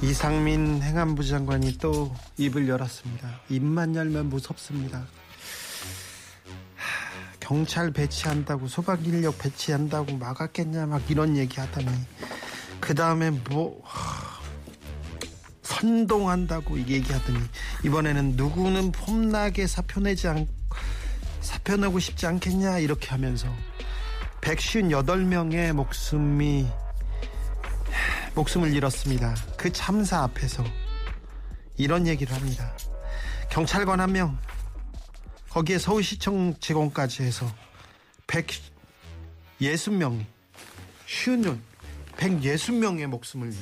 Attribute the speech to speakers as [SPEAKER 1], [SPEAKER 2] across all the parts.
[SPEAKER 1] 이상민 행안부 장관이 또 입을 열었습니다. 입만 열면 무섭습니다. 하, 경찰 배치한다고 소방 인력 배치한다고 막았겠냐 막 이런 얘기하더니 그 다음에 뭐 하, 선동한다고 얘기하더니 이번에는 누구는 폼나게 사표 내지 않 사표 내고 싶지 않겠냐 이렇게 하면서 158명의 목숨이 목숨을 잃었습니다. 그 참사 앞에서 이런 얘기를 합니다. 경찰관 한 명, 거기에 서울시청 직원까지 해서 160명이, 쉬운 160명의 목숨을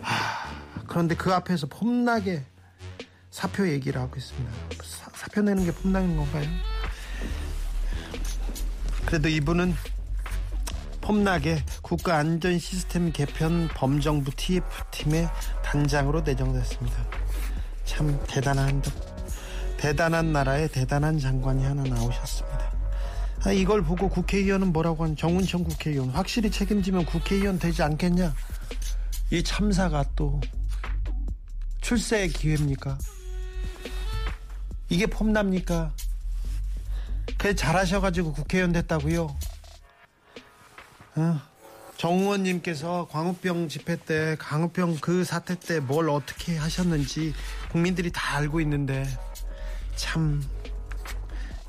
[SPEAKER 1] 하, 그런데 그 앞에서 폼나게 사표 얘기를 하고 있습니다. 사, 사표 내는 게 폼나는 건가요? 그래도 이분은 폼나게 국가안전시스템 개편 범정부 TF팀의 단장으로 내정됐습니다. 참 대단한 대단한 나라의 대단한 장관이 하나 나오셨습니다. 아, 이걸 보고 국회의원은 뭐라고 한 정운천 국회의원 확실히 책임지면 국회의원 되지 않겠냐? 이 참사가 또 출세의 기회입니까? 이게 폼납니까? 그래 잘하셔가지고 국회의원 됐다고요? 어, 정 의원님께서 광우병 집회 때 광우병 그 사태 때 뭘 어떻게 하셨는지 국민들이 다 알고 있는데 참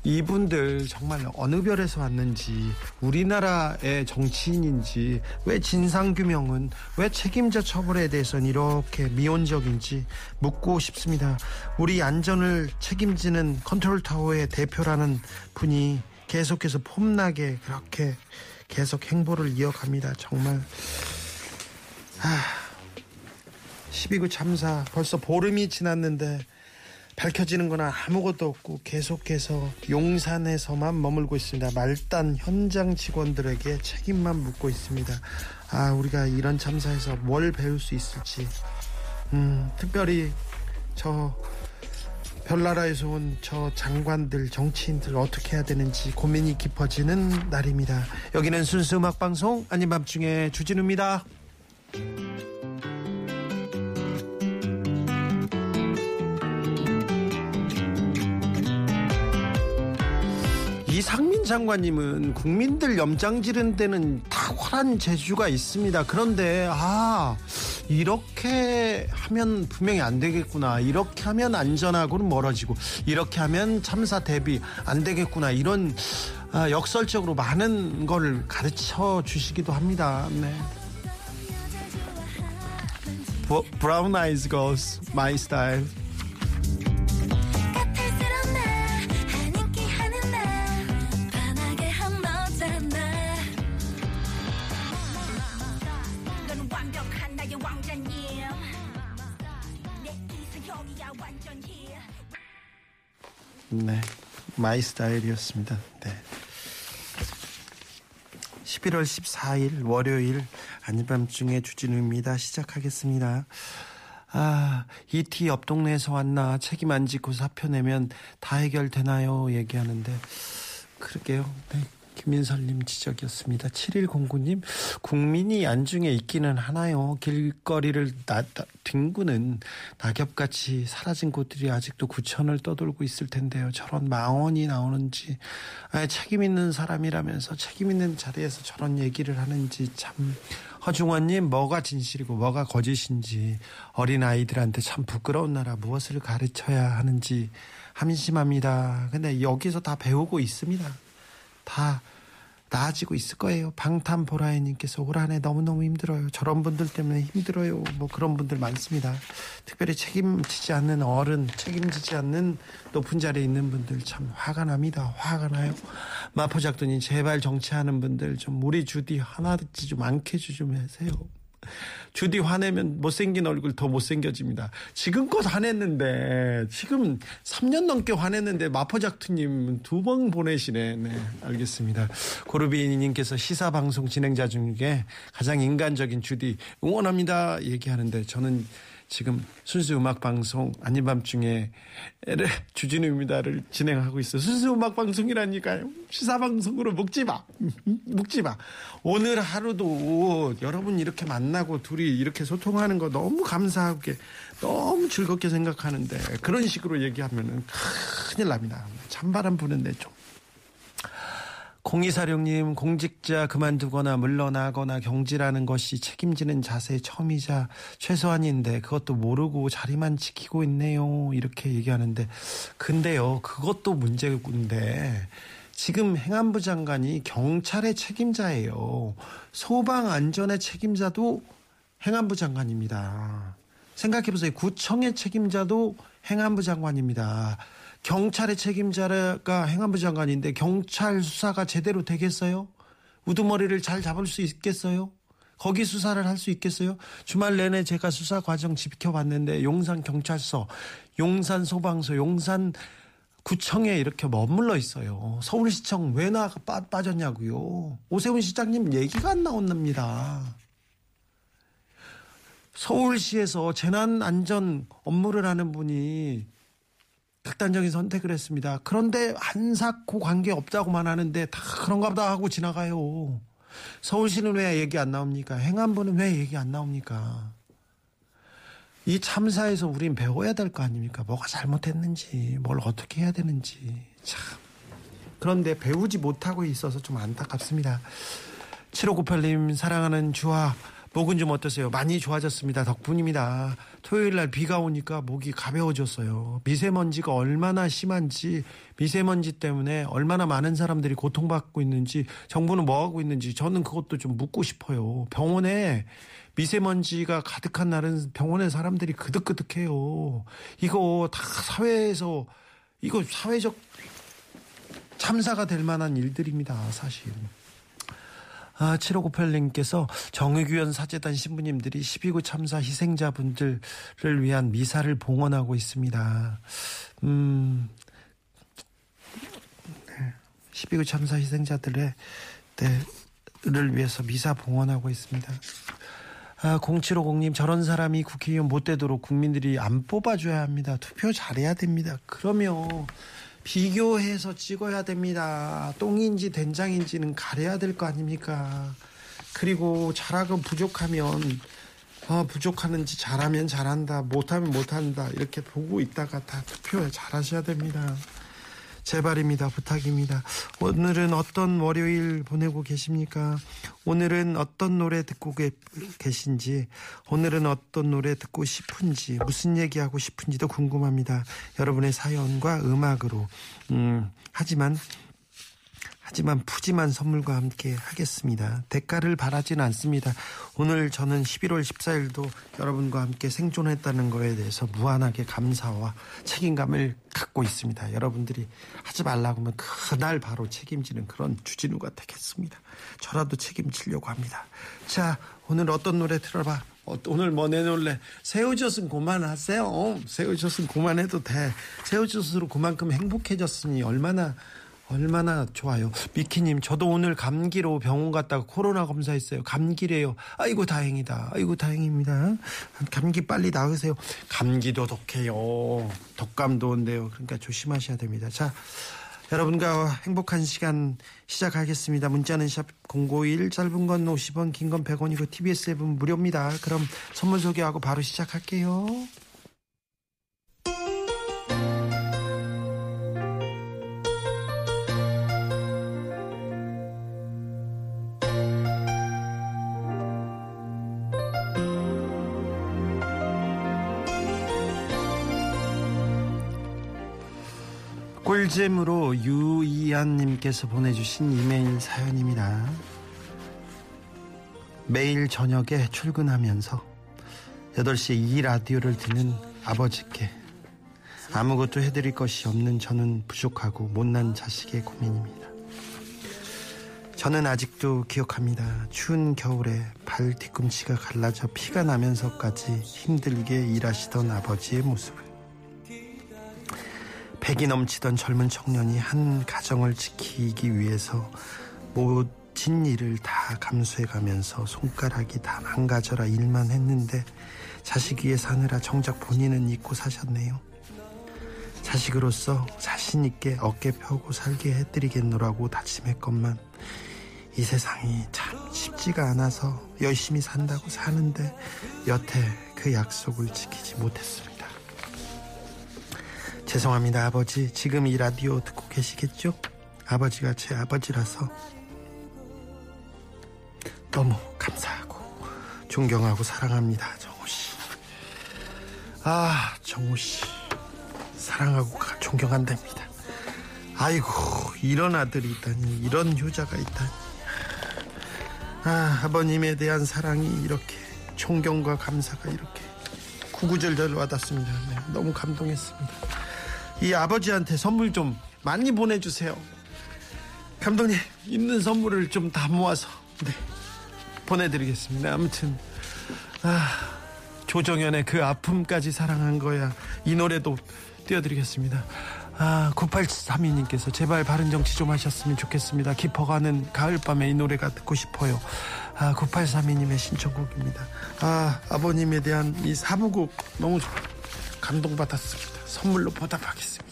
[SPEAKER 1] 이분들 정말 어느 별에서 왔는지 우리나라의 정치인인지 왜 진상규명은 왜 책임자 처벌에 대해서는 이렇게 미온적인지 묻고 싶습니다. 우리 안전을 책임지는 컨트롤타워의 대표라는 분이 계속해서 폼나게 그렇게 계속 행보를 이어갑니다. 정말 아, 12구 참사 벌써 보름이 지났는데 밝혀지는 건 아무것도 없고 계속해서 용산에서만 머물고 있습니다. 말단 현장 직원들에게 책임만 묻고 있습니다. 아, 우리가 이런 참사에서 뭘 배울 수 있을지. 음, 특별히 저 별나라에서 온 저 장관들, 정치인들 어떻게 해야 되는지 고민이 깊어지는 날입니다. 여기는 순수 음악 방송 아닌 밤중에 주진우입니다. 이상민 장관님은 국민들 염장 지르는 데는 탁월한 재주가 있습니다. 그런데 아 이렇게 하면 분명히 안 되겠구나. 이렇게 하면 안전하고는 멀어지고 이렇게 하면 참사 대비 안 되겠구나. 이런 아, 역설적으로 많은 걸 가르쳐 주시기도 합니다. 네. Brown Eyed Girls My Style 네, My Style이었습니다. 네. 11월 14일 월요일 아닌 밤중에 주진우입니다. 시작하겠습니다. 아, 이티 옆 동네에서 왔나 책임 안 지고 사표 내면 다 해결되나요? 얘기하는데 그러게요. 네. 김민설님 지적이었습니다. 7109님, 국민이 안중에 있기는 하나요? 길거리를 나, 나, 뒹구는 낙엽같이 사라진 곳들이 아직도 구천을 떠돌고 있을 텐데요. 저런 망언이 나오는지, 아, 책임 있는 사람이라면서 책임 있는 자리에서 저런 얘기를 하는지 참, 허중원님, 뭐가 진실이고 뭐가 거짓인지 어린 아이들한테 참 부끄러운 나라 무엇을 가르쳐야 하는지 함심합니다. 근데 여기서 다 배우고 있습니다. 다 나아지고 있을 거예요. 방탄보라이님께서 올 한해 너무너무 힘들어요. 저런 분들 때문에 힘들어요. 뭐 그런 분들 많습니다. 특별히 책임지지 않는 어른, 책임지지 않는 높은 자리에 있는 분들 참 화가 납니다. 화가 나요. 마포작돈이 제발 정치하는 분들 좀 우리 주디 하나씩 좀 안캐주 좀 하세요. 주디 화내면 못생긴 얼굴 더 못생겨집니다. 지금껏 화냈는데 지금 3년 넘게 화냈는데 마포작투님 두 번 보내시네. 네, 알겠습니다. 고르비님께서 시사 방송 진행자 중에 가장 인간적인 주디 응원합니다 얘기하는데 저는 지금 순수 음악 방송 아닌 밤중에 주진우입니다를 진행하고 있어요. 순수 음악 방송이라니까요. 시사 방송으로 먹지 마. 먹지 마. 오늘 하루도 여러분 이렇게 만나고 둘이 이렇게 소통하는 거 너무 감사하게 너무 즐겁게 생각하는데 그런 식으로 얘기하면은 큰일 납니다. 찬바람 부는데 좀 공이사령님 공직자 그만두거나 물러나거나 경질하는 것이 책임지는 자세 처음이자 최소한인데 그것도 모르고 자리만 지키고 있네요. 이렇게 얘기하는데. 근데요 그것도 문제인데 지금 행안부 장관이 경찰의 책임자예요. 소방 안전의 책임자도 행안부 장관입니다. 생각해보세요. 구청의 책임자도 행안부 장관입니다 경찰의 책임자가 행안부 장관인데 경찰 수사가 제대로 되겠어요? 우두머리를 잘 잡을 수 있겠어요? 거기 수사를 할 수 있겠어요? 주말 내내 제가 수사 과정 지켜봤는데 용산 경찰서, 용산 소방서, 용산 구청에 이렇게 머물러 있어요. 서울시청 왜 나 빠졌냐고요. 오세훈 시장님 얘기가 안 나온답니다. 서울시에서 재난안전 업무를 하는 분이 극단적인 선택을 했습니다. 그런데 한사코 관계 없다고만 하는데 다 그런가 보다 하고 지나가요. 서울시는 왜 얘기 안 나옵니까? 행안부는 왜 얘기 안 나옵니까? 이 참사에서 우린 배워야 될 거 아닙니까? 뭐가 잘못했는지, 뭘 어떻게 해야 되는지. 참. 그런데 배우지 못하고 있어서 좀 안타깝습니다. 7598님, 사랑하는 주아, 목은 좀 어떠세요? 많이 좋아졌습니다. 덕분입니다. 토요일 날 비가 오니까 목이 가벼워졌어요. 미세먼지가 얼마나 심한지, 미세먼지 때문에 얼마나 많은 사람들이 고통받고 있는지, 정부는 뭐 하고 있는지 저는 그것도 좀 묻고 싶어요. 병원에 미세먼지가 가득한 날은 병원에 사람들이 그득그득해요. 이거 다 사회에서 이거 사회적 참사가 될 만한 일들입니다, 사실. 아, 7598님께서 정의규현 사재단 신부님들이 12구 참사 희생자분들을 위한 미사를 봉헌하고 있습니다. 음, 네. 12구 참사 희생자들의, 네, 를 위해서 미사 봉헌하고 있습니다. 아, 0750님, 저런 사람이 국회의원 못 되도록 국민들이 안 뽑아줘야 합니다. 투표 잘해야 됩니다. 그러면 비교해서 찍어야 됩니다. 똥인지 된장인지는 가려야 될 거 아닙니까? 그리고 잘하고 부족하면 어, 부족하는지 잘하면 잘한다, 못하면 못한다 이렇게 보고 있다가 다 투표 잘하셔야 됩니다. 제발입니다. 부탁입니다. 오늘은 어떤 월요일 보내고 계십니까? 오늘은 어떤 노래 듣고 계신지, 오늘은 어떤 노래 듣고 싶은지, 무슨 얘기하고 싶은지도 궁금합니다. 여러분의 사연과 음악으로. 음, 하지만 하지만 푸짐한 선물과 함께 하겠습니다. 대가를 바라진 않습니다. 오늘 저는 11월 14일도 여러분과 함께 생존했다는 거에 대해서 무한하게 감사와 책임감을 갖고 있습니다. 여러분들이 하지 말라고 하면 그날 바로 책임지는 그런 주진우가 되겠습니다. 저라도 책임지려고 합니다. 자, 오늘 어떤 노래 들어봐. 어, 오늘 뭐 내놓을래? 새우젓은 그만하세요. 새우젓은 그만해도 돼. 새우젓으로 그만큼 행복해졌으니 얼마나 얼마나 좋아요. 미키님, 저도 오늘 감기로 병원 갔다가 코로나 검사했어요. 감기래요. 아이고, 다행이다. 아이고, 다행입니다. 감기 빨리 나으세요. 감기도 독해요. 독감도 온대요. 그러니까 조심하셔야 됩니다. 자, 여러분과 행복한 시간 시작하겠습니다. 문자는 샵 051, 짧은 건 50원, 긴 건 100원이고, TBS 앱은 무료입니다. 그럼 선물 소개하고 바로 시작할게요. 꿀잼으로 유이안님께서 보내주신 이메일 사연입니다. 매일 저녁에 출근하면서 8시에 이 라디오를 듣는 아버지께 아무것도 해드릴 것이 없는 저는 부족하고 못난 자식의 고민입니다. 저는 아직도 기억합니다. 추운 겨울에 발 뒤꿈치가 갈라져 피가 나면서까지 힘들게 일하시던 아버지의 모습을. 백이 넘치던 젊은 청년이 한 가정을 지키기 위해서 모진 일을 다 감수해 가면서 손가락이 다 망가져라 일만 했는데 자식 위해 사느라 정작 본인은 잊고 사셨네요. 자식으로서 자신 있게 어깨 펴고 살게 해드리겠노라고 다짐했건만 이 세상이 참 쉽지가 않아서 열심히 산다고 사는데 여태 그 약속을 지키지 못했습니다. 죄송합니다, 아버지. 지금 이 라디오 듣고 계시겠죠? 아버지가 제 아버지라서 너무 감사하고 존경하고 사랑합니다, 정호 씨. 아, 정호 씨. 사랑하고 존경한답니다. 아이고, 이런 아들이 있다니, 이런 효자가 있다니. 아, 아버님에 대한 사랑이 이렇게 존경과 감사가 이렇게 구구절절 와닿습니다. 네, 너무 감동했습니다. 이 아버지한테 선물 좀 많이 보내주세요. 감독님, 있는 선물을 좀 다 모아서 네, 보내드리겠습니다. 아무튼 아, 조정연의 그 아픔까지 사랑한 거야. 이 노래도 띄워드리겠습니다. 아, 9832님께서 제발 바른 정치 좀 하셨으면 좋겠습니다. 깊어가는 가을밤에 이 노래가 듣고 싶어요. 아, 9832님의 신청곡입니다. 아, 아버님에 대한 이 사부곡 너무 감동받았습니다. 선물로 보답하겠습니다.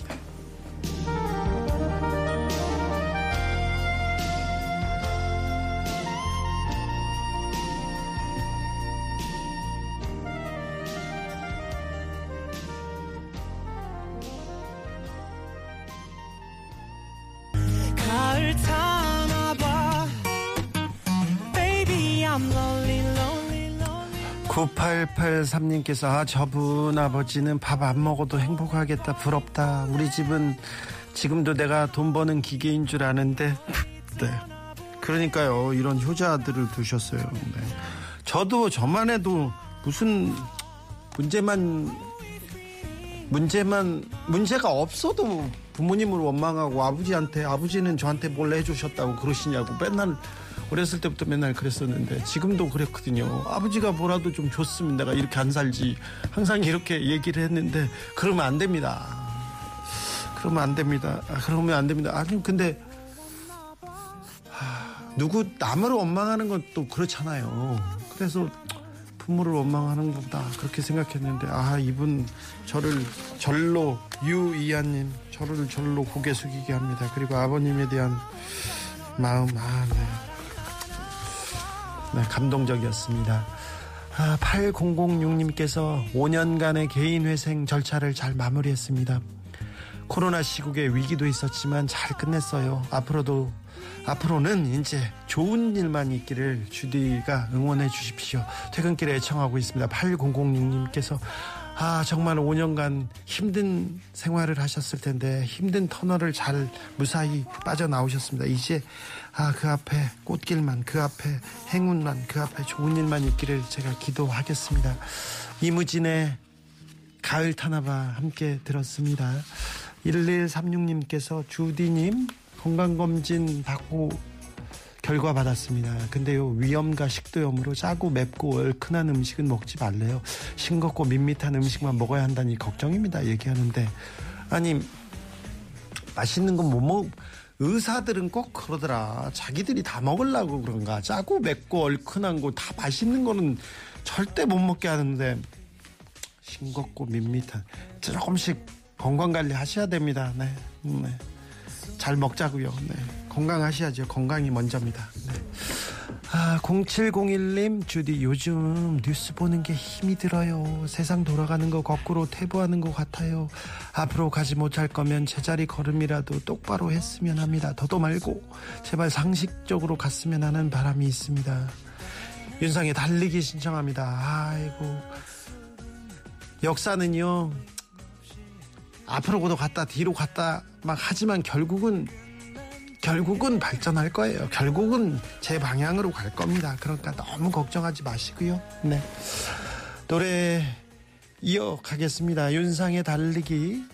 [SPEAKER 1] 9883님께서 아 저분 아버지는 밥 안 먹어도 행복하겠다. 부럽다. 우리 집은 지금도 내가 돈 버는 기계인 줄 아는데. 네. 그러니까요. 이런 효자들을 두셨어요. 네. 저도 저만 해도 무슨 문제만 문제만 문제가 없어도 부모님을 원망하고 아버지한테 아버지는 저한테 뭘 해주셨다고 그러시냐고 맨날 어렸을 때부터 맨날 그랬었는데 지금도 그랬거든요. 아버지가 뭐라도 좀 줬으면 내가 이렇게 안 살지. 항상 이렇게 얘기를 했는데 그러면 안 됩니다. 그러면 안 됩니다. 아, 그러면 안 됩니다. 아니 근데 하, 누구 남을 원망하는 건 또 그렇잖아요. 그래서 부모를 원망하는 것보다 그렇게 생각했는데 아 이분 저를 절로 유이한님 저를 절로 고개 숙이게 합니다. 그리고 아버님에 대한 마음 아 네. 네, 감동적이었습니다. 아, 8006님께서 5년간의 개인회생 절차를 잘 마무리했습니다. 코로나 시국에 위기도 있었지만 잘 끝냈어요. 앞으로도, 앞으로는 이제 좋은 일만 있기를 주디가 응원해 주십시오. 퇴근길에 애청하고 있습니다. 8006님께서 아, 정말 5년간 힘든 생활을 하셨을 텐데 힘든 터널을 잘 무사히 빠져나오셨습니다. 이제 아, 그 앞에 꽃길만, 그 앞에 행운만, 그 앞에 좋은 일만 있기를 제가 기도하겠습니다. 이무진의 가을 타나봐 함께 들었습니다. 1136님께서 주디님 건강검진 받고 결과 받았습니다. 근데요, 위염과 식도염으로 짜고 맵고 얼큰한 음식은 먹지 말래요. 싱겁고 밋밋한 음식만 먹어야 한다니 걱정입니다. 얘기하는데. 아니, 맛있는 건 못 먹, 의사들은 꼭 그러더라. 자기들이 다 먹으려고 그런가. 짜고 맵고 얼큰한 거 다 맛있는 거는 절대 못 먹게 하는데, 싱겁고 밋밋한, 조금씩 건강 관리 하셔야 됩니다. 네. 네. 잘 먹자고요. 네. 건강하셔야죠. 건강이 먼저입니다. 네. 아, 0701님, 주디 요즘 뉴스 보는 게 힘이 들어요. 세상 돌아가는 거 거꾸로 퇴보하는 것 같아요. 앞으로 가지 못할 거면 제자리 걸음이라도 똑바로 했으면 합니다. 더도 말고 제발 상식적으로 갔으면 하는 바람이 있습니다. 윤상의 달리기 신청합니다. 아이고. 역사는요, 앞으로도 갔다 뒤로 갔다 막 하지만 결국은 결국은 발전할 거예요. 결국은 제 방향으로 갈 겁니다. 그러니까 너무 걱정하지 마시고요. 네. 노래 이어가겠습니다. 윤상의 달리기.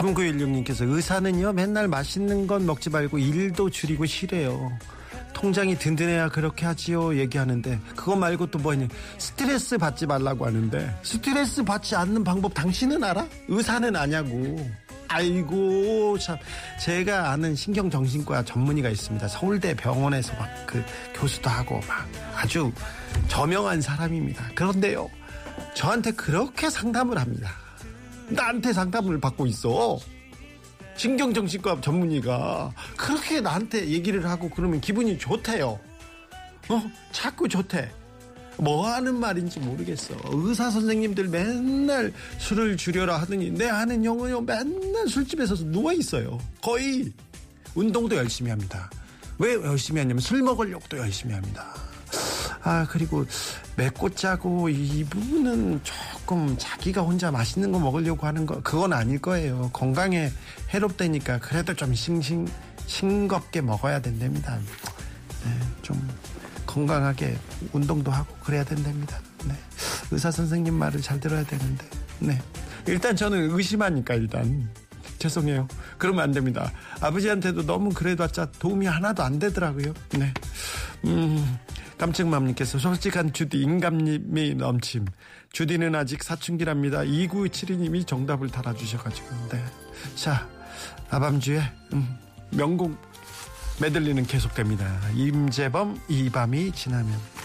[SPEAKER 1] 3916님께서 의사는요 맨날 맛있는 건 먹지 말고 일도 줄이고 쉬래요. 통장이 든든해야 그렇게 하지요 얘기하는데 그거 말고 또 뭐니? 스트레스 받지 말라고 하는데 스트레스 받지 않는 방법 당신은 알아? 의사는 아냐고. 아이고 참. 제가 아는 신경정신과 전문의가 있습니다. 서울대 병원에서 막 그 교수도 하고 막 아주 저명한 사람입니다. 그런데요 저한테 그렇게 상담을 합니다 나한테 상담을 받고 있어 신경정신과 전문의가 그렇게 나한테 얘기를 하고 그러면 기분이 좋대요. 어? 자꾸 좋대. 뭐 하는 말인지 모르겠어. 의사 선생님들 맨날 술을 줄여라 하더니 내 아는 형은요 맨날 술집에서 누워 있어요. 거의 운동도 열심히 합니다. 왜 열심히 하냐면 술 먹으려고 또 열심히 합니다. 아 그리고 맵고 짜고 이 부분은 조금 자기가 혼자 맛있는 거 먹으려고 하는 거 그건 아닐 거예요. 건강에 해롭다니까 그래도 좀 싱싱 싱겁게 먹어야 된답니다. 네, 좀 건강하게 운동도 하고 그래야 된답니다. 네. 의사 선생님 말을 잘 들어야 되는데. 네. 일단 저는 의심하니까 일단 죄송해요. 그러면 안 됩니다. 아버지한테도 너무 그래봤자 도움이 하나도 안 되더라고요. 네. 음, 깜찍맘님께서 솔직한 주디 인감님이 넘침. 주디는 아직 사춘기랍니다. 2972님이 정답을 달아주셔가지고. 네. 자, 아밤주의 음, 명곡 메들리는 계속됩니다. 임재범 이 밤이 지나면.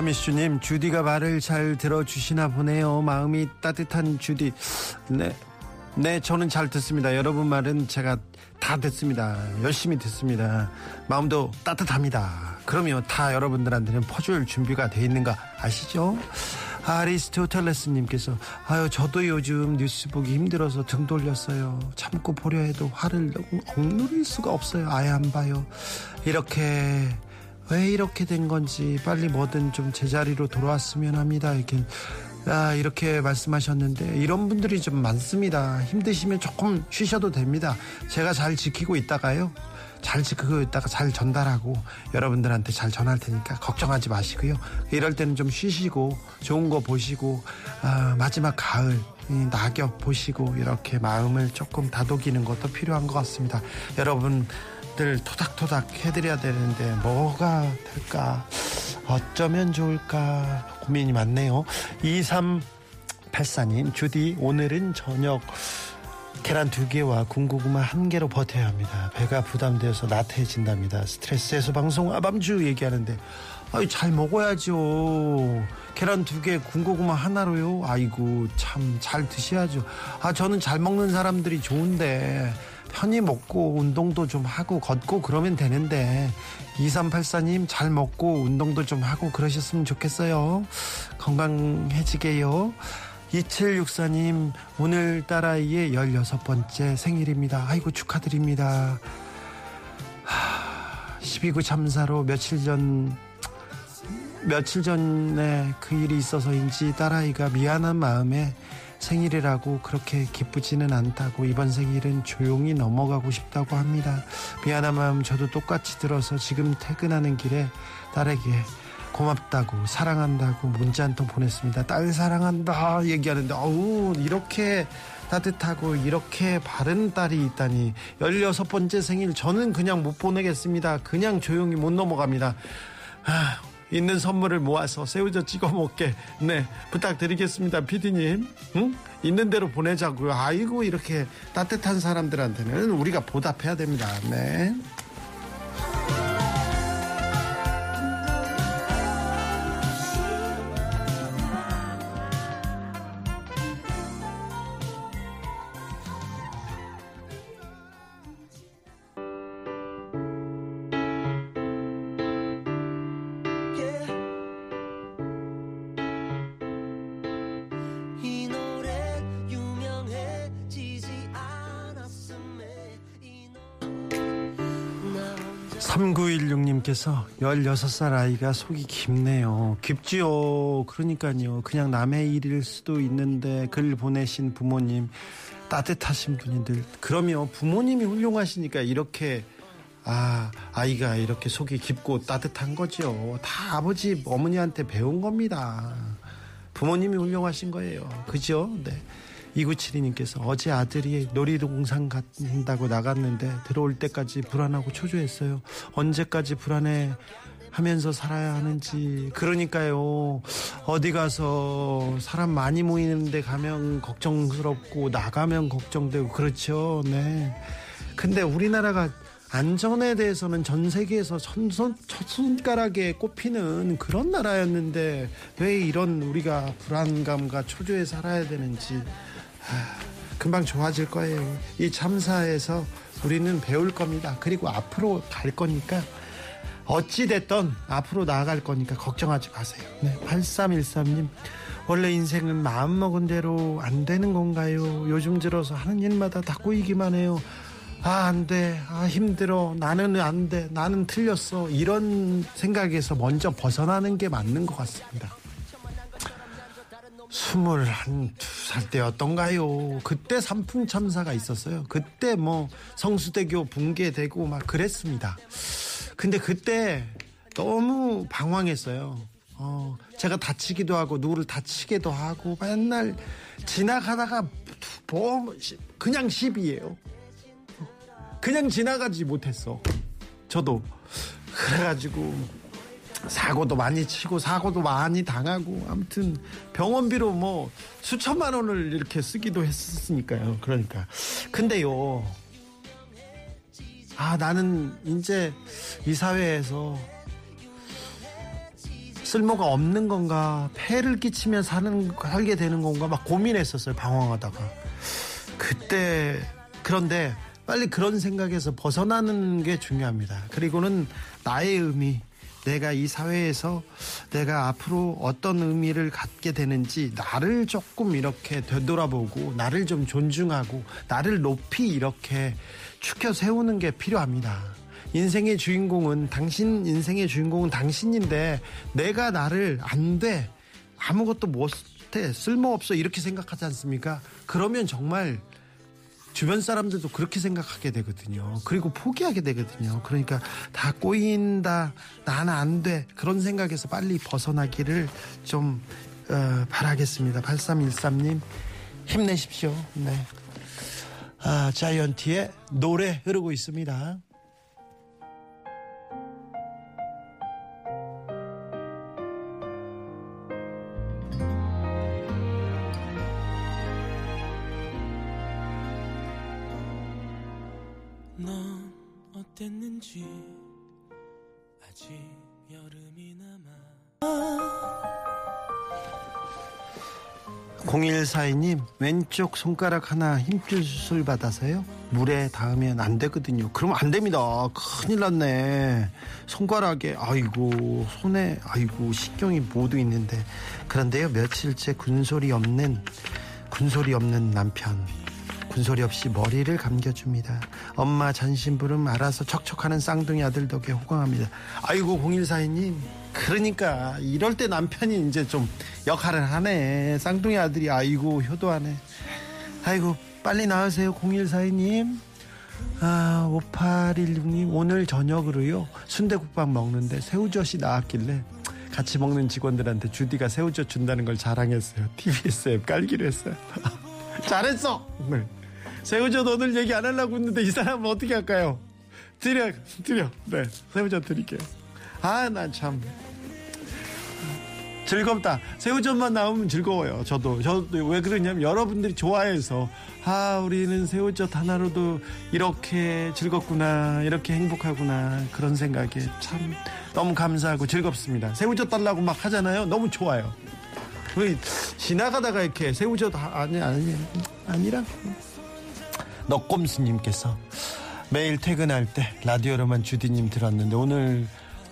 [SPEAKER 1] 티라미슈님, 주디가 말을 잘 들어주시나 보네요. 마음이 따뜻한 주디. 네. 네, 저는 잘 듣습니다. 여러분 말은 제가 다 듣습니다. 열심히 듣습니다. 마음도 따뜻합니다. 그러면 다 여러분들한테는 퍼줄 준비가 돼 있는 거 아시죠? 아리스토텔레스님께서 아유 저도 요즘 뉴스 보기 힘들어서 등 돌렸어요. 참고 보려 해도 화를 억누를 수가 없어요. 아예 안 봐요. 이렇게 왜 이렇게 된 건지 빨리 뭐든 좀 제자리로 돌아왔으면 합니다. 이렇게 아, 이렇게 말씀하셨는데 이런 분들이 좀 많습니다. 힘드시면 조금 쉬셔도 됩니다. 제가 잘 지키고 있다가요. 잘 지키고 있다가 잘 전달하고 여러분들한테 잘 전할 테니까 걱정하지 마시고요. 이럴 때는 좀 쉬시고 좋은 거 보시고 아, 마지막 가을 이 낙엽 보시고 이렇게 마음을 조금 다독이는 것도 필요한 것 같습니다. 여러분 들 토닥토닥 해드려야 되는데 뭐가 될까? 어쩌면 좋을까 고민이 많네요. 2384님, 주디, 오늘은 저녁 계란 두 개와 군고구마 한 개로 버텨야 합니다. 배가 부담되어서 나태해진답니다. 스트레스 해소 방송 아밤주 얘기하는데, 아유, 잘 먹어야죠. 계란 두 개, 군고구마 하나로요? 아이고, 참, 잘 드셔야죠. 아, 저는 잘 먹는 사람들이 좋은데, 편히 먹고 운동도 좀 하고 걷고 그러면 되는데 2384님 잘 먹고 운동도 좀 하고 그러셨으면 좋겠어요. 건강해지게요. 2764님 오늘 딸아이의 16번째 생일입니다. 아이고 축하드립니다. 12구 참사로 며칠 전 며칠 전에 그 일이 있어서인지 딸아이가 미안한 마음에 생일이라고 그렇게 기쁘지는 않다고 이번 생일은 조용히 넘어가고 싶다고 합니다. 미안한 마음 저도 똑같이 들어서 지금 퇴근하는 길에 딸에게 고맙다고 사랑한다고 문자 한 통 보냈습니다. 딸 사랑한다 얘기하는데 어우 이렇게 따뜻하고 이렇게 바른 딸이 있다니 16번째 생일 저는 그냥 못 보내겠습니다. 그냥 조용히 못 넘어갑니다. 아, 있는 선물을 모아서 새우젓 찍어 먹게. 네 부탁드리겠습니다. 피디님 응? 있는 대로 보내자고요. 아이고 이렇게 따뜻한 사람들한테는 우리가 보답해야 됩니다. 네 3916님께서 16살 아이가 속이 깊네요. 깊지요. 그러니까요. 그냥 남의 일일 수도 있는데 글 보내신 부모님 따뜻하신 분인들 그러면 부모님이 훌륭하시니까 이렇게 아 아이가 이렇게 속이 깊고 따뜻한 거죠. 다 아버지 어머니한테 배운 겁니다. 부모님이 훌륭하신 거예요. 그죠? 네. 2972님께서 어제 아들이 놀이동산 간다고 나갔는데 들어올 때까지 불안하고 초조했어요. 언제까지 불안해 하면서 살아야 하는지. 그러니까요. 어디 가서 사람 많이 모이는데 가면 걱정스럽고 나가면 걱정되고 그렇죠. 네. 근데 우리나라가 안전에 대해서는 전 세계에서 손, 첫 손가락에 꼽히는 그런 나라였는데 왜 이런 우리가 불안감과 초조에 살아야 되는지 하, 금방 좋아질 거예요. 이 참사에서 우리는 배울 겁니다. 그리고 앞으로 갈 거니까 어찌 됐던 앞으로 나아갈 거니까 걱정하지 마세요. 네, 8313님 원래 인생은 마음먹은 대로 안 되는 건가요? 요즘 들어서 하는 일마다 다 꼬이기만 해요. 아, 안 돼. 아, 힘들어. 나는 안 돼. 나는 틀렸어. 이런 생각에서 먼저 벗어나는 게 맞는 것 같습니다. 스물 한 두 살 때였던가요? 그때 삼풍 참사가 있었어요. 그때 뭐 성수대교 붕괴되고 막 그랬습니다. 근데 그때 너무 방황했어요. 어, 제가 다치기도 하고 누구를 다치기도 하고 맨날 지나가다가 뭐 그냥 시비예요. 그냥 지나가지 못했어. 저도 그래가지고 사고도 많이 치고 사고도 많이 당하고 아무튼 병원비로 뭐 수천만 원을 이렇게 쓰기도 했으니까요. 그러니까 근데요. 아 나는 이제 이 사회에서 쓸모가 없는 건가 폐를 끼치면 사는 살게 되는 건가 막 고민했었어요 방황하다가 그때 그런데 빨리 그런 생각에서 벗어나는 게 중요합니다. 그리고는 나의 의미, 내가 이 사회에서 내가 앞으로 어떤 의미를 갖게 되는지 나를 조금 이렇게 되돌아보고 나를 좀 존중하고 나를 높이 이렇게 축혀 세우는 게 필요합니다. 인생의 주인공은 당신 인생의 주인공은 당신인데 내가 나를 안 돼. 아무것도 못해. 쓸모없어. 이렇게 생각하지 않습니까? 그러면 정말 주변 사람들도 그렇게 생각하게 되거든요. 그리고 포기하게 되거든요. 그러니까 다 꼬인다, 나는 안 돼. 그런 생각에서 빨리 벗어나기를 좀, 어, 바라겠습니다. 8313님, 힘내십시오. 네. 아, 자이언티의 노래 흐르고 있습니다. 0142님 왼쪽 손가락 하나 힘줄 수술 받아서요? 물에 닿으면 안 되거든요. 그러면 안 됩니다. 큰일 났네. 손가락에 아이고 손에 아이고 신경이 모두 있는데. 그런데요 며칠째 군소리 없는 군소리 없는 남편. 군소리 없이 머리를 감겨줍니다. 엄마 잔심부름 알아서 척척하는 쌍둥이 아들 덕에 호강합니다. 아이고 0142님 그러니까 이럴 때 남편이 이제 좀 역할을 하네. 쌍둥이 아들이 아이고 효도하네. 아이고 빨리 나으세요 0142님. 아 5816님 오늘 저녁으로요 순대국밥 먹는데 새우젓이 나왔길래 같이 먹는 직원들한테 주디가 새우젓 준다는 걸 자랑했어요. TBS 앱 깔기로 했어요. 잘했어. 네. 새우젓 오늘 얘기 안 하려고 했는데 이 사람은 어떻게 할까요? 드려 드려 네 새우젓 드릴게요. 아, 난 참. 즐겁다. 새우젓만 나오면 즐거워요. 저도. 저도 왜 그러냐면 여러분들이 좋아해서, 아, 우리는 새우젓 하나로도 이렇게 즐겁구나, 이렇게 행복하구나, 그런 생각에 참 너무 감사하고 즐겁습니다. 새우젓 달라고 막 하잖아요. 너무 좋아요. 왜 지나가다가 이렇게 새우젓 아- 아니, 아니, 아니라. 너꼼수님께서 매일 퇴근할 때 라디오로만 주디님 들었는데 오늘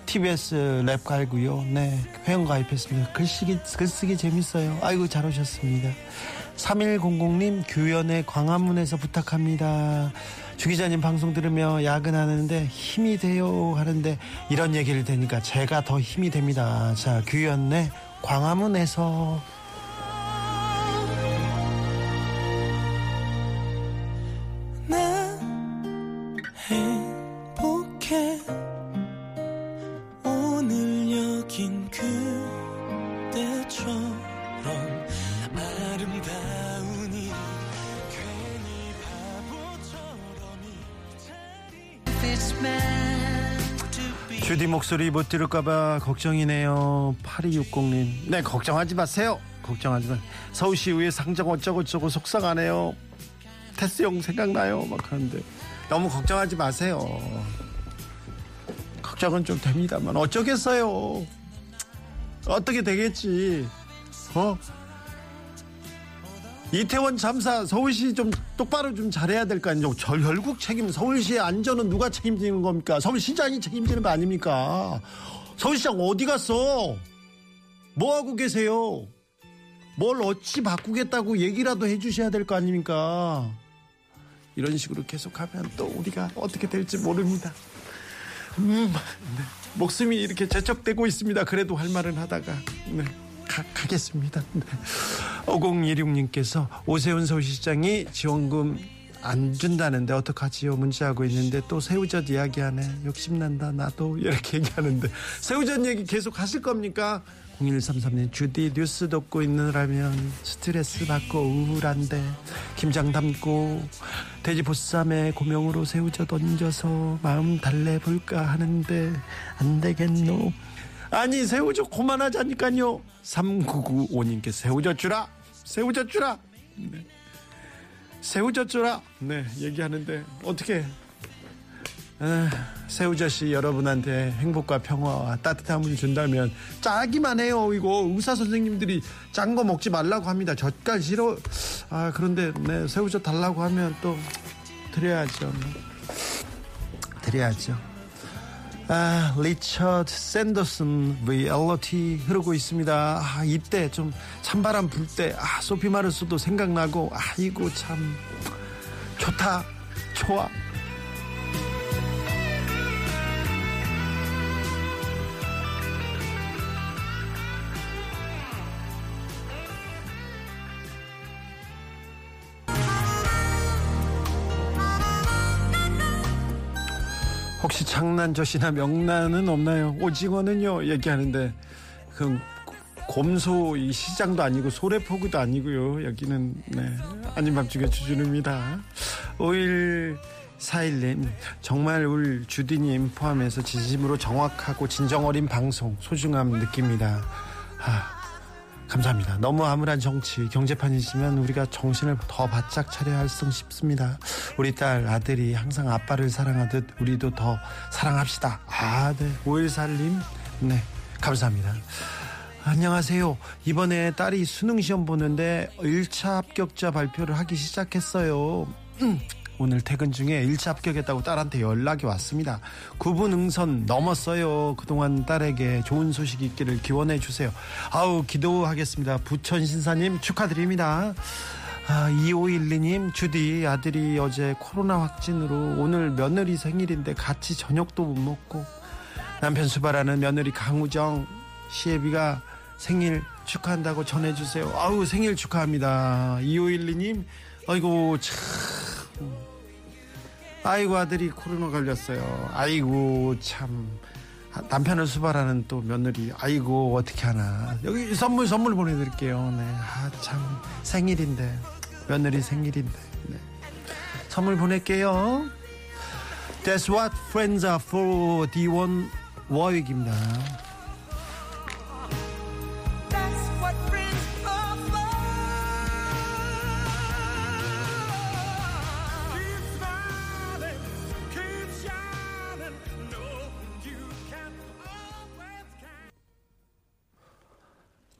[SPEAKER 1] TBS 랩 갈고요. 네, 회원 가입했습니다. 글쓰기, 글쓰기 재밌어요. 아이고, 잘 오셨습니다. 3100님, 교연의 광화문에서 부탁합니다. 주 기자님 방송 들으며 야근하는데 힘이 돼요 하는데 이런 얘기를 되니까 제가 더 힘이 됩니다. 자, 규현의 광화문에서 목소리 못 들을까봐 걱정이네요. 8260님. 네, 걱정하지 마세요. 걱정하지 마. 서울시 의회 상정 어쩌고저쩌고 속상하네요. 테스 형 생각나요. 막 하는데. 너무 걱정하지 마세요. 걱정은 좀 됩니다만 어쩌겠어요. 어떻게 되겠지. 어? 이태원 참사 서울시 좀 똑바로 좀 잘해야 될 거 아니죠. 절 결국 책임 서울시의 안전은 누가 책임지는 겁니까? 서울시장이 책임지는 거 아닙니까? 서울시장 어디 갔어? 뭐 하고 계세요? 뭘 어찌 바꾸겠다고 얘기라도 해주셔야 될 거 아닙니까? 이런 식으로 계속하면 또 우리가 어떻게 될지 모릅니다. 음, 네. 목숨이 이렇게 재촉되고 있습니다. 그래도 할 말은 하다가 네, 가, 가겠습니다. 네. 5016님께서 오세훈 서울시장이 지원금 안 준다는데 어떡하지요? 문자하고 있는데 또 새우젓 이야기하네. 욕심난다 나도 이렇게 얘기하는데 새우젓 얘기 계속 하실 겁니까? 0133님 주디 뉴스 듣고 있느라면 스트레스 받고 우울한데 김장 담고 돼지 보쌈에 고명으로 새우젓 얹어서 마음 달래볼까 하는데 안 되겠노 아니 새우젓 그만하자니까요 3995님께 새우젓 주라 새우젓 주라 네. 새우젓 주라 네 얘기하는데 어떻게 아, 새우젓이 여러분한테 행복과 평화와 따뜻함을 준다면 짜기만 해요. 이거 의사 선생님들이 짠 거 먹지 말라고 합니다. 젓갈 싫어. 아 그런데 네, 새우젓 달라고 하면 또 드려야죠. 드려야죠. 아, 리처드 샌더슨 VLOT 흐르고 있습니다. 아, 이때 좀 찬바람 불 때, 아, 소피 마르스도 생각나고, 아이고, 참, 좋다, 좋아. 혹시 장난젓이나 명란은 없나요? 오징어는요? 얘기하는데 그 곰소 이 시장도 아니고 소래포구도 아니고요. 여기는 네. 아닌 밤중에 주준우입니다. 5일 4일님 정말 울 주디님 포함해서 진심으로 정확하고 진정 어린 방송 소중함 느낍니다. 아, 감사합니다. 너무 암울한 정치, 경제판이지만 우리가 정신을 더 바짝 차려야 할 성 싶습니다. 우리 딸, 아들이 항상 아빠를 사랑하듯 우리도 더 사랑합시다. 아, 네. 514님, 네. 감사합니다. 안녕하세요. 이번에 딸이 수능시험 보는데 1차 합격자 발표를 하기 시작했어요. 음, 오늘 퇴근 중에 1차 합격했다고 딸한테 연락이 왔습니다. 9분 응선 넘었어요. 그동안 딸에게 좋은 소식 있기를 기원해 주세요. 아우, 기도하겠습니다. 부천 신사님 축하드립니다. 아, 2512님, 주디 아들이 어제 코로나 확진으로 오늘 며느리 생일인데 같이 저녁도 못 먹고 남편 수발하는 며느리 강우정 시애비가 생일 축하한다고 전해주세요. 아우, 생일 축하합니다. 2512님, 아이고, 참. 아이고 아들이 코로나 걸렸어요. 아이고 참 남편을 수발하는 또 며느리. 아이고 어떻게 하나. 여기 선물 선물 보내드릴게요. 네. 아참 생일인데 며느리 생일인데. 네. 선물 보낼게요. That's what friends are for. D1 워익입니다.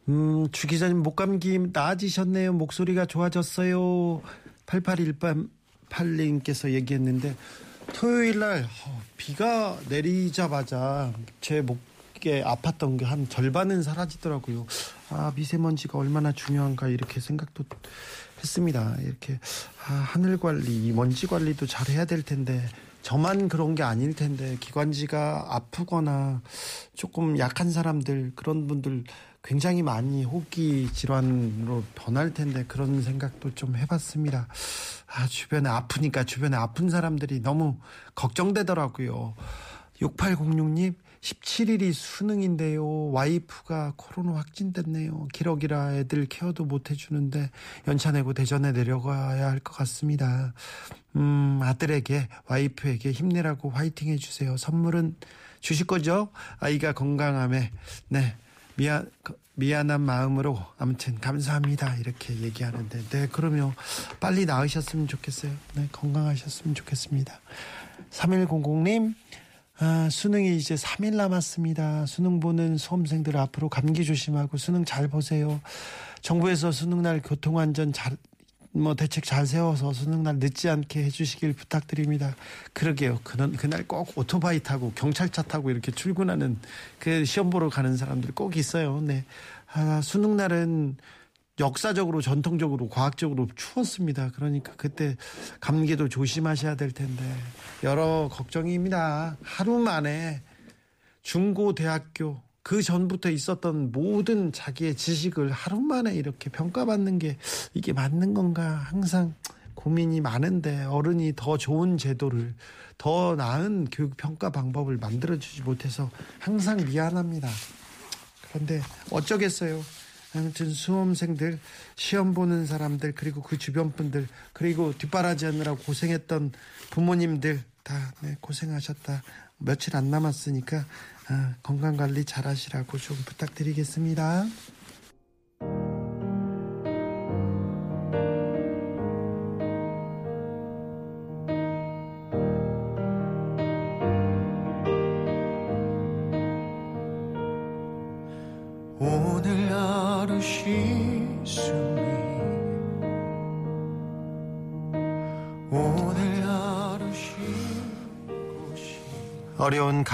[SPEAKER 1] 음, 주 기자님 목감기 나아지셨네요. 목소리가 좋아졌어요. 8818님께서 얘기했는데 토요일 날 어, 비가 내리자마자 제 목에 아팠던 게 한 절반은 사라지더라고요. 아, 미세먼지가 얼마나 중요한가 이렇게 생각도 했습니다. 이렇게 아, 하늘 관리, 먼지 관리도 잘 해야 될 텐데 저만 그런 게 아닐 텐데 기관지가 아프거나 조금 약한 사람들 그런 분들 굉장히 많이 호흡기 질환으로 변할 텐데 그런 생각도 좀 해봤습니다. 아, 주변에 아프니까 주변에 아픈 사람들이 너무 걱정되더라고요. 6806님, 17일이 수능인데요. 와이프가 코로나 확진됐네요. 기러기라 애들 케어도 못 해주는데 연차 내고 대전에 내려가야 할 것 같습니다. 음, 아들에게, 와이프에게 힘내라고 화이팅 해주세요. 선물은 주실 거죠? 아이가 건강함에, 네, 미안, 미안한 마음으로 아무튼 감사합니다. 이렇게 얘기하는데, 네, 그러면 빨리 나으셨으면 좋겠어요. 네, 건강하셨으면 좋겠습니다. 3100님, 아, 수능이 이제 3일 남았습니다. 수능 보는 수험생들 앞으로 감기 조심하고 수능 잘 보세요. 정부에서 수능 날 교통안전 잘, 뭐 대책 잘 세워서 수능 날 늦지 않게 해주시길 부탁드립니다. 그러게요. 그날, 그날 꼭 오토바이 타고 경찰차 타고 이렇게 출근하는 그 시험 보러 가는 사람들 꼭 있어요. 네. 아, 수능 날은 역사적으로 전통적으로 과학적으로 추웠습니다. 그러니까 그때 감기도 조심하셔야 될 텐데 여러 걱정입니다. 하루 만에 중고대학교 그 전부터 있었던 모든 자기의 지식을 하루 만에 이렇게 평가받는 게 이게 맞는 건가 항상 고민이 많은데 어른이 더 좋은 제도를 더 나은 교육 평가 방법을 만들어 주지 못해서 항상 미안합니다. 그런데 어쩌겠어요. 아무튼 수험생들 시험 보는 사람들 그리고 그 주변 분들 그리고 뒷바라지하느라고 고생했던 부모님들 다 네, 고생하셨다 며칠 안 남았으니까 아, 건강 관리 잘 하시라고 좀 부탁드리겠습니다.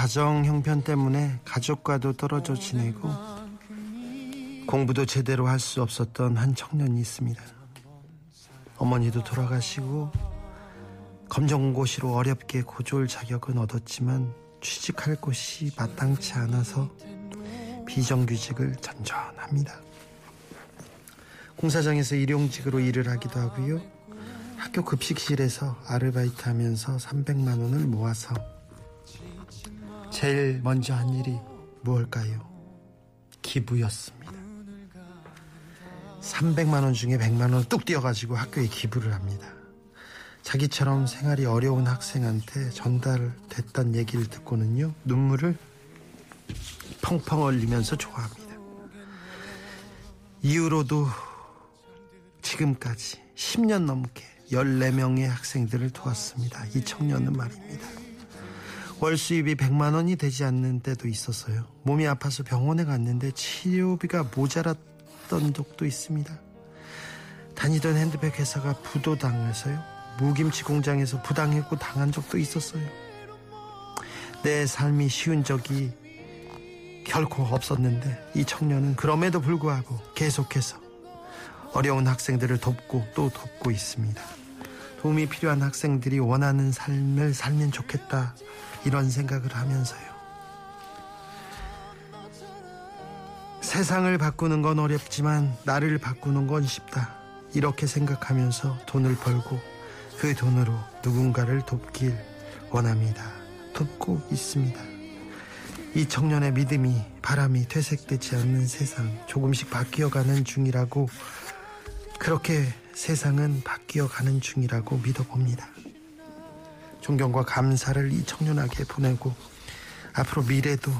[SPEAKER 1] 가정 형편 때문에 가족과도 떨어져 지내고 공부도 제대로 할 수 없었던 한 청년이 있습니다. 어머니도 돌아가시고 검정고시로 어렵게 고졸 자격은 얻었지만 취직할 곳이 마땅치 않아서 비정규직을 전전합니다. 공사장에서 일용직으로 일을 하기도 하고요. 학교 급식실에서 아르바이트 하면서 300만 원을 모아서 제일 먼저 한 일이 무엇일까요? 기부였습니다. 300만 원 중에 100만 원을 뚝 띄어가지고 학교에 기부를 합니다. 자기처럼 생활이 어려운 학생한테 전달됐던 얘기를 듣고는요, 눈물을 펑펑 흘리면서 좋아합니다. 이후로도 지금까지 10년 넘게 14명의 학생들을 도왔습니다. 이 청년은 말입니다. 월 수입이 100만 원이 되지 않는 때도 있었어요. 몸이 아파서 병원에 갔는데 치료비가 모자랐던 적도 있습니다. 다니던 핸드백 회사가 부도당해서요. 무김치 공장에서 부당했고 당한 적도 있었어요. 내 삶이 쉬운 적이 결코 없었는데 이 청년은 그럼에도 불구하고 계속해서 어려운 학생들을 돕고 또 돕고 있습니다. 도움이 필요한 학생들이 원하는 삶을 살면 좋겠다 이런 생각을 하면서요. 세상을 바꾸는 건 어렵지만 나를 바꾸는 건 쉽다. 이렇게 생각하면서 돈을 벌고 그 돈으로 누군가를 돕길 원합니다. 돕고 있습니다. 이 청년의 믿음이 바람이 퇴색되지 않는 세상 조금씩 바뀌어가는 중이라고 그렇게 세상은 바뀌어 가는 중이라고 믿어봅니다. 존경과 감사를 이 청년에게 보내고 앞으로 미래도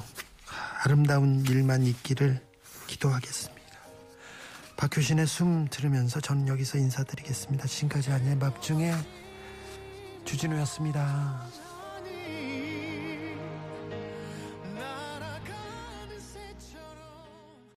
[SPEAKER 1] 아름다운 일만 있기를 기도하겠습니다. 박효신의 숨 들으면서 저는 여기서 인사드리겠습니다. 지금까지 안녕 밥중에 주진우였습니다.